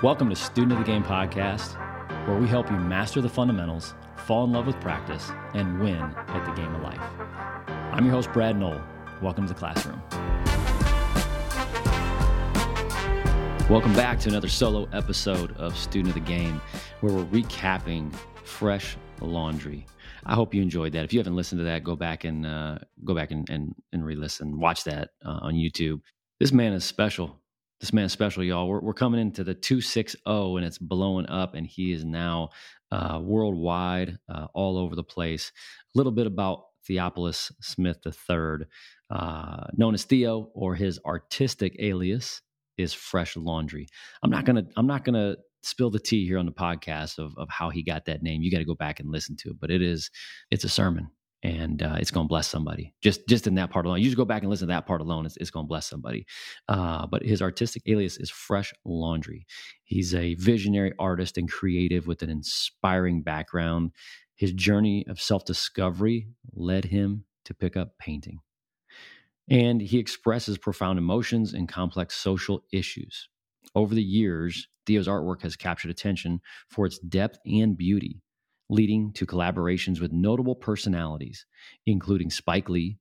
Welcome to Student of the Game podcast, where we help you master the fundamentals, fall in love with practice, and win at the game of life. I'm your host, Brad Noll. Welcome to the classroom. Welcome back to another solo episode of Student of the Game, where we're recapping Phresh Laundry. I hope you enjoyed that. If you haven't listened to that, go back and uh, go back and and, and re-listen. Watch that uh, on YouTube. This man is special. This man's special, y'all. We're, we're coming into the 260 and it's blowing up, and he is now uh, worldwide, uh, all over the place. A little bit about Theophilus Smith III, uh, known as Theo, or his artistic alias is Phresh Laundry. I'm not gonna I'm not gonna spill the tea here on the podcast of of how he got that name. You got to go back and listen to it, but it is it's a sermon and uh, it's going to bless somebody just just in that part alone. You just go back and listen to that part alone; it's, it's going to bless somebody. Uh, but his artistic alias is Phresh Laundry. He's a visionary artist and creative with an inspiring background. His journey of self discovery led him to pick up painting, and he expresses profound emotions and complex social issues. Over the years, Theo's artwork has captured attention for its depth and beauty leading to collaborations with notable personalities, including Spike Lee,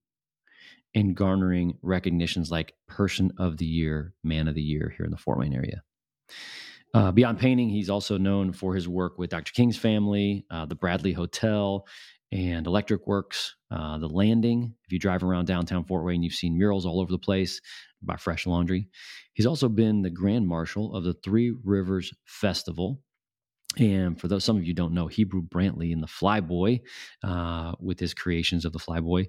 and garnering recognitions like Person of the Year, Man of the Year here in the Fort Wayne area. Uh, beyond painting, he's also known for his work with Dr. King's family, uh, the Bradley Hotel, and Electric Works, uh, the Landing. If you drive around downtown Fort Wayne, you've seen murals all over the place by Phresh Laundry. He's also been the Grand Marshal of the Three Rivers Festival, and for those some of you don't know, Hebru Brantley in the Flyboy uh, with his creations of the Flyboy,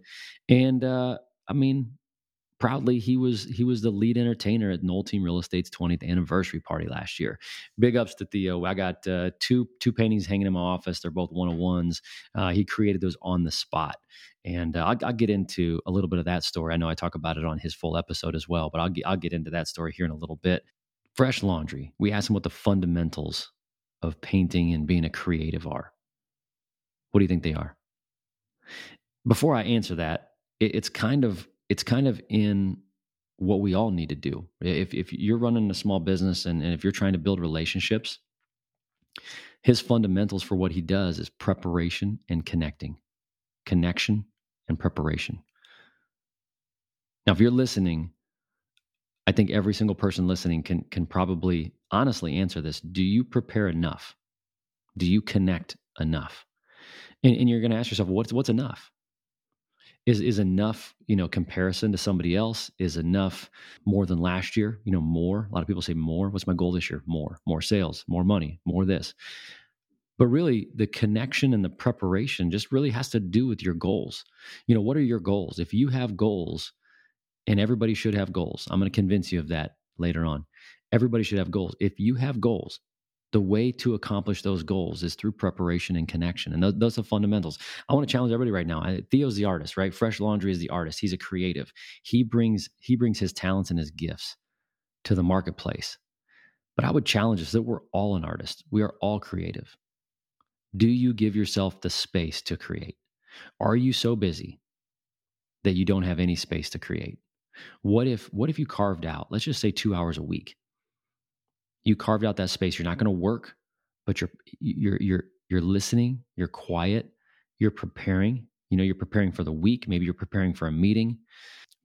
and uh, I mean, proudly he was he was the lead entertainer at Noll Team Real Estate's 20th anniversary party last year. Big ups to Theo. I got uh, two two paintings hanging in my office. They're both one on ones. Uh, he created those on the spot. And uh, I'll, I'll, get into a little bit of that story. I know I talk about it on his full episode as well, but I'll get, I'll get into that story here in a little bit. Phresh Laundry. We asked him what the fundamentals of painting and being a creative are? What do you think they are? Before I answer that, it, it's kind of it's kind of in what we all need to do. If if you're running a small business and, and if you're trying to build relationships, his fundamentals for what he does is preparation and connecting. Connection and preparation. Now, if you're listening I think every single person listening can can probably honestly answer this. Do you prepare enough? Do you connect enough? And, and you're going to ask yourself, what's what's enough? Is is enough, you know, comparison to somebody else? Is enough more than last year? You know, more. A lot of people say more. What's my goal this year? More, more sales, more money, more this. But really, the connection and the preparation just really has to do with your goals. You know, what are your goals? If you have goals and everybody should have goals. I'm going to convince you of that later on. Everybody should have goals. If you have goals, the way to accomplish those goals is through preparation and connection. And those, those are fundamentals. I want to challenge everybody right now. Theo's the artist, right? Phresh Laundry is the artist. He's a creative. He brings he brings his talents and his gifts to the marketplace. But I would challenge us that we're all an artist. We are all creative. Do you give yourself the space to create? Are you so busy that you don't have any space to create? What if what if you carved out, let's just say 2 hours a week. You carved out that space. You're not going to work, but you're you're you're you're listening, you're quiet, you're preparing. You know, you're preparing for the week, maybe you're preparing for a meeting.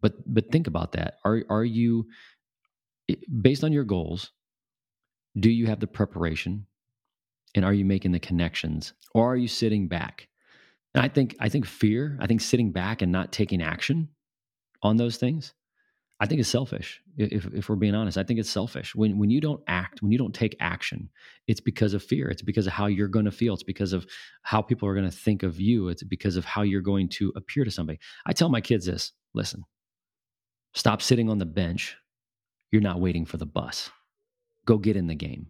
But but think about that. Are are you based on your goals, do you have the preparation and are you making the connections or are you sitting back? And I think I think fear, I think sitting back and not taking action on those things I think it's selfish. If, if we're being honest, I think it's selfish. When when you don't act, when you don't take action, it's because of fear. It's because of how you're going to feel. It's because of how people are going to think of you. It's because of how you're going to appear to somebody. I tell my kids this: listen, stop sitting on the bench. You're not waiting for the bus. Go get in the game.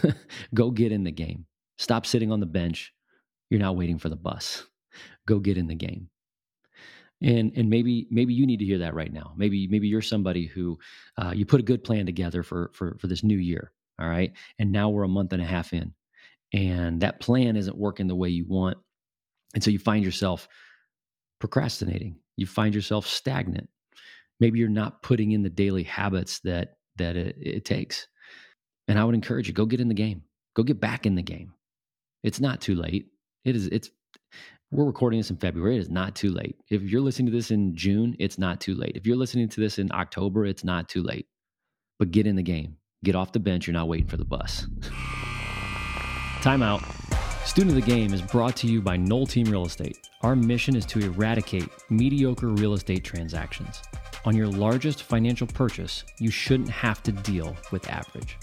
Go get in the game. Stop sitting on the bench. You're not waiting for the bus. Go get in the game and and maybe maybe you need to hear that right now maybe maybe you're somebody who uh, you put a good plan together for for for this new year all right and now we're a month and a half in and that plan isn't working the way you want and so you find yourself procrastinating you find yourself stagnant maybe you're not putting in the daily habits that that it, it takes And I would encourage you go get in the game. Go get back in the game. It's not too late. It is it's we're recording this in February. It is not too late. If you're listening to this in June, it's not too late. If you're listening to this in October, it's not too late. But get in the game. Get off the bench. You're not waiting for the bus. Time out. Student of the Game is brought to you by Noll Team Real Estate. Our mission is to eradicate mediocre real estate transactions. On your largest financial purchase, you shouldn't have to deal with average.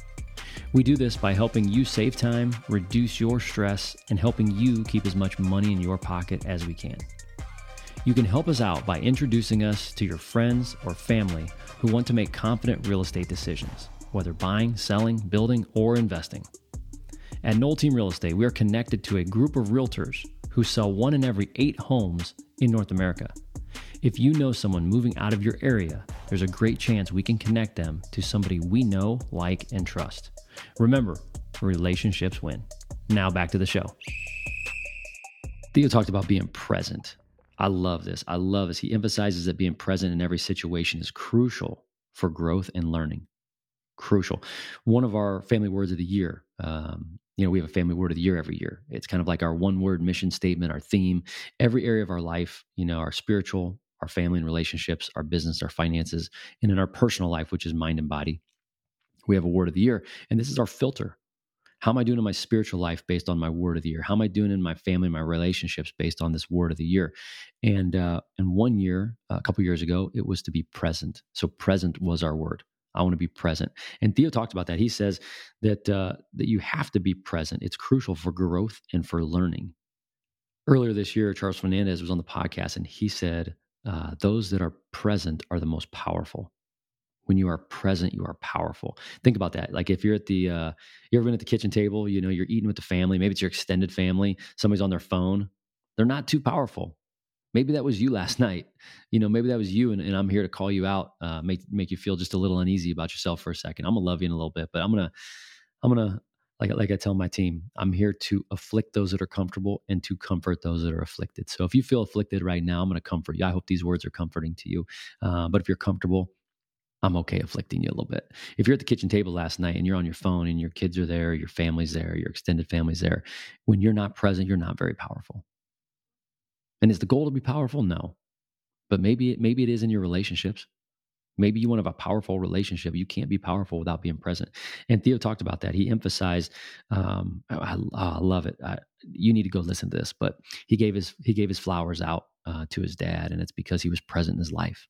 We do this by helping you save time, reduce your stress, and helping you keep as much money in your pocket as we can. You can help us out by introducing us to your friends or family who want to make confident real estate decisions, whether buying, selling, building, or investing. At Noll Team Real Estate, we are connected to a group of realtors who sell one in every eight homes in North America. If you know someone moving out of your area, there's a great chance we can connect them to somebody we know, like, and trust. Remember, relationships win. Now back to the show. Theo talked about being present. I love this. I love this. He emphasizes that being present in every situation is crucial for growth and learning. Crucial. One of our family words of the year, um, you know, we have a family word of the year every year. It's kind of like our one word mission statement, our theme, every area of our life, you know, our spiritual, our family and relationships, our business, our finances, and in our personal life, which is mind and body. We have a word of the year, and this is our filter. How am I doing in my spiritual life based on my word of the year? How am I doing in my family, my relationships based on this word of the year? And uh, and one year, a couple years ago, it was to be present. So present was our word. I want to be present. And Theo talked about that. He says that uh, that you have to be present. It's crucial for growth and for learning. Earlier this year, Charles Fernandez was on the podcast, and he said uh, those that are present are the most powerful. When you are present, you are powerful. Think about that. Like if you're at the, uh, you ever been at the kitchen table, you know, you're eating with the family, maybe it's your extended family, somebody's on their phone, they're not too powerful. Maybe that was you last night. You know, maybe that was you, and, and I'm here to call you out, uh, make make you feel just a little uneasy about yourself for a second. I'm gonna love you in a little bit, but I'm gonna, I'm gonna like like I tell my team, I'm here to afflict those that are comfortable and to comfort those that are afflicted. So if you feel afflicted right now, I'm going to comfort you. I hope these words are comforting to you. Uh, but if you're comfortable, I'm okay afflicting you a little bit. If you're at the kitchen table last night and you're on your phone and your kids are there, your family's there, your extended family's there, when you're not present, you're not very powerful. And is the goal to be powerful? No. But maybe it, maybe it is in your relationships. Maybe you want to have a powerful relationship. You can't be powerful without being present. And Theo talked about that. He emphasized, um, I, I, love it. I, you need to go listen to this. But he gave his he gave his flowers out uh, to his dad, and it's because he was present in his life.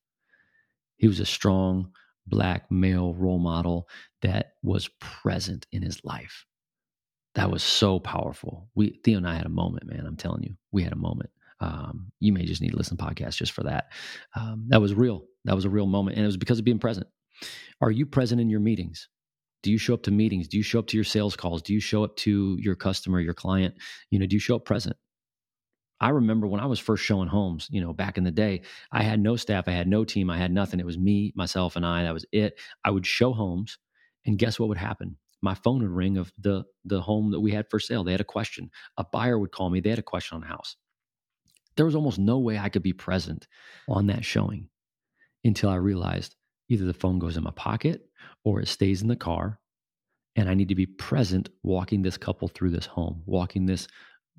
He was a strong black male role model that was present in his life. That was so powerful. We Theo and I had a moment, man. I'm telling you, we had a moment. Um, you may just need to listen to just for that. Um, that was real. That was a real moment. And it was because of being present. Are you present in your meetings? Do you show up to meetings? Do you show up to your sales calls? Do you show up to your customer, your client? You know, do you show up present? I remember when I was first showing homes, you know, back in the day, I had no staff, I had no team, I had nothing. It was me, myself, and I. That was it. I would show homes, and guess what would happen? My phone would ring of the the home that we had for sale. They had a question. A buyer would call me. They had a question on a house there was almost no way I could be present on that showing until I realized either the phone goes in my pocket or it stays in the car. And I need to be present walking this couple through this home, walking this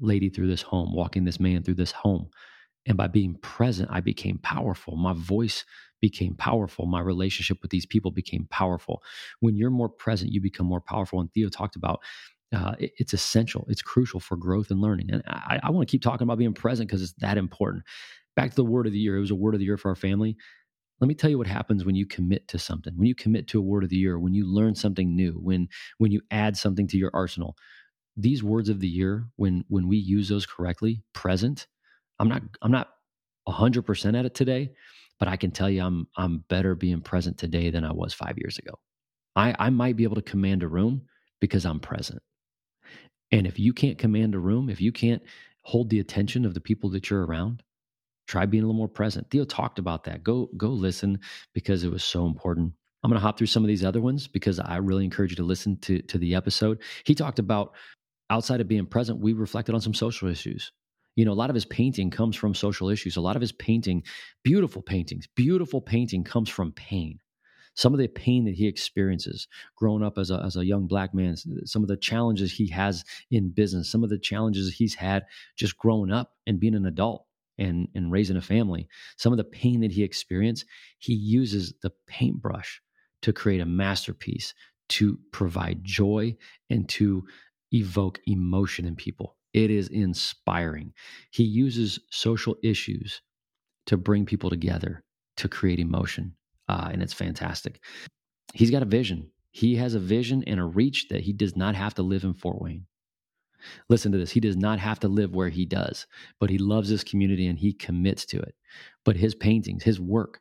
lady through this home, walking this man through this home. And by being present, I became powerful. My voice became powerful. My relationship with these people became powerful. When you're more present, you become more powerful. And Theo talked about uh, it, it's essential. It's crucial for growth and learning. And I, I want to keep talking about being present because it's that important. Back to the word of the year. It was a word of the year for our family. Let me tell you what happens when you commit to something. When you commit to a word of the year, when you learn something new, when when you add something to your arsenal. These words of the year, when when we use those correctly, present. I'm not I'm not 100% at it today, but I can tell you I'm I'm better being present today than I was 5 years ago. I I might be able to command a room because I'm present. And if you can't command a room, if you can't hold the attention of the people that you're around, try being a little more present. Theo talked about that. Go go listen because it was so important. I'm going to hop through some of these other ones because I really encourage you to listen to to the episode. He talked about outside of being present, we reflected on some social issues. You know, a lot of his painting comes from social issues. A lot of his painting, beautiful paintings, beautiful painting comes from pain. some of the pain that he experiences growing up as a, as a young black man, some of the challenges he has in business, some of the challenges he's had just growing up and being an adult and, and raising a family, some of the pain that he experienced, he uses the paintbrush to create a masterpiece to provide joy and to evoke emotion in people. It is inspiring. He uses social issues to bring people together to create emotion, uh, and it's fantastic. He's got a vision. He has a vision and a reach that he does not have to live in Fort Wayne. Listen to this. He does not have to live where he does, but he loves this community and he commits to it. But his paintings, his work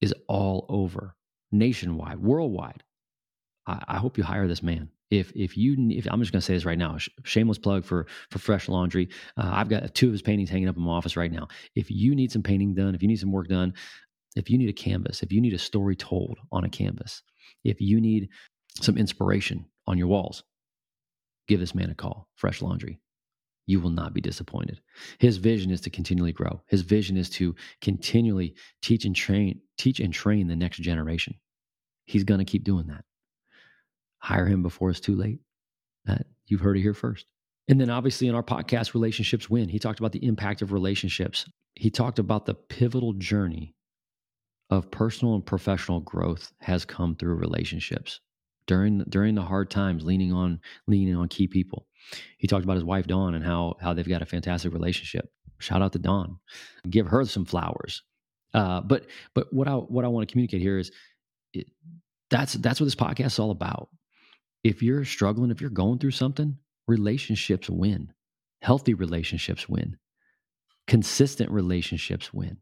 is all over, nationwide, worldwide. I, I hope you hire this man if if you if I'm just going to say this right now, shameless plug for for Phresh Laundry. Uh, I've got two of his paintings hanging up in my office right now. If you need some painting done, if you need some work done, if you need a canvas, if you need a story told on a canvas, if you need some inspiration on your walls, give this man a call. Phresh Laundry. You will not be disappointed. His vision is to continually grow. His vision is to continually teach and train, teach and train the next generation. He's going to keep doing that hire him before it's too late. That you've heard it here first. And then obviously in our podcast, Relationships Win, he talked about the impact of relationships. He talked about the pivotal journey of personal and professional growth has come through relationships during during the hard times, leaning on leaning on key people. He talked about his wife Dawn and how how they've got a fantastic relationship. Shout out to Dawn, give her some flowers. Uh, but but what I what I want to communicate here is it, that's that's what this podcast is all about if you're struggling, if you're going through something, relationships win. Healthy relationships win. Consistent relationships win.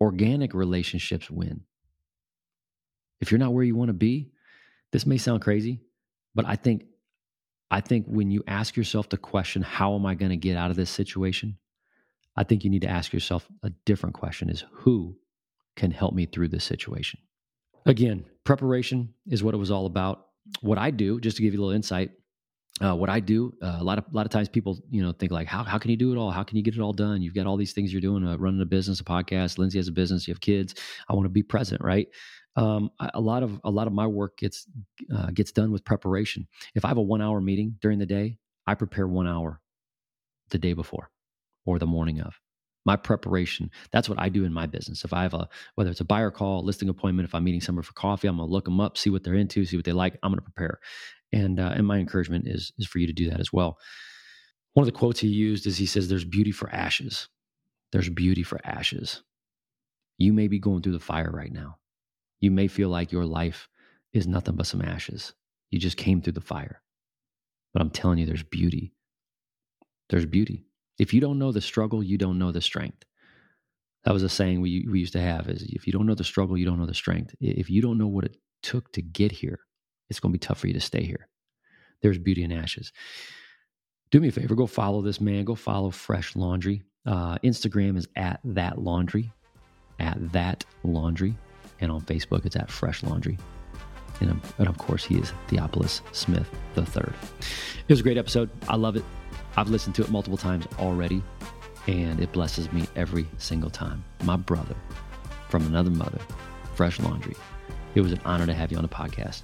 Organic relationships win. If you're not where you want to be, this may sound crazy, but I think I think when you ask yourself the question, how am I going to get out of this situation? I think you need to ask yourself a different question is who can help me through this situation? Again, preparation is what it was all about what I do, just to give you a little insight, uh, what I do, uh, a lot of a lot of times people, you know, think like, how how can you do it all? How can you get it all done? You've got all these things you're doing, uh, running a business, a podcast. Lindsay has a business. You have kids. I want to be present, right? Um, a lot of a lot of my work gets uh, gets done with preparation. If I have a one hour meeting during the day, I prepare one hour the day before or the morning of my preparation. That's what i do in my business. If i have a whether it's a buyer call listing appointment if i'm meeting someone for coffee i'm going to look them up see what they're into see what they like i'm going to prepare. And uh, and my encouragement is is for you to do that as well. One of the quotes he used is he says there's beauty for ashes. There's beauty for ashes. You may be going through the fire right now. You may feel like your life is nothing but some ashes. You just came through the fire. But i'm telling you there's beauty. There's beauty if you don't know the struggle, you don't know the strength. That was a saying we, we used to have is if you don't know the struggle, you don't know the strength. If you don't know what it took to get here, it's going to be tough for you to stay here. There's beauty in ashes. Do me a favor, go follow this man. Go follow Phresh Laundry. Uh, Instagram is at that laundry, at that laundry, and on Facebook it's at Phresh Laundry. And, and of course, he is Theophilus Smith the third. It was a great episode. I love it. I've listened to it multiple times already, and it blesses me every single time. My brother from another mother, Phresh Laundry. It was an honor to have you on the podcast.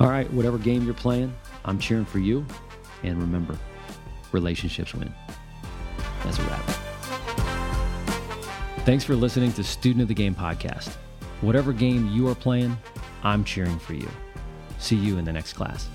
All right, whatever game you're playing, I'm cheering for you. And remember, relationships win. That's a wrap. Thanks for listening to Student of the Game podcast. Whatever game you are playing, I'm cheering for you. See you in the next class.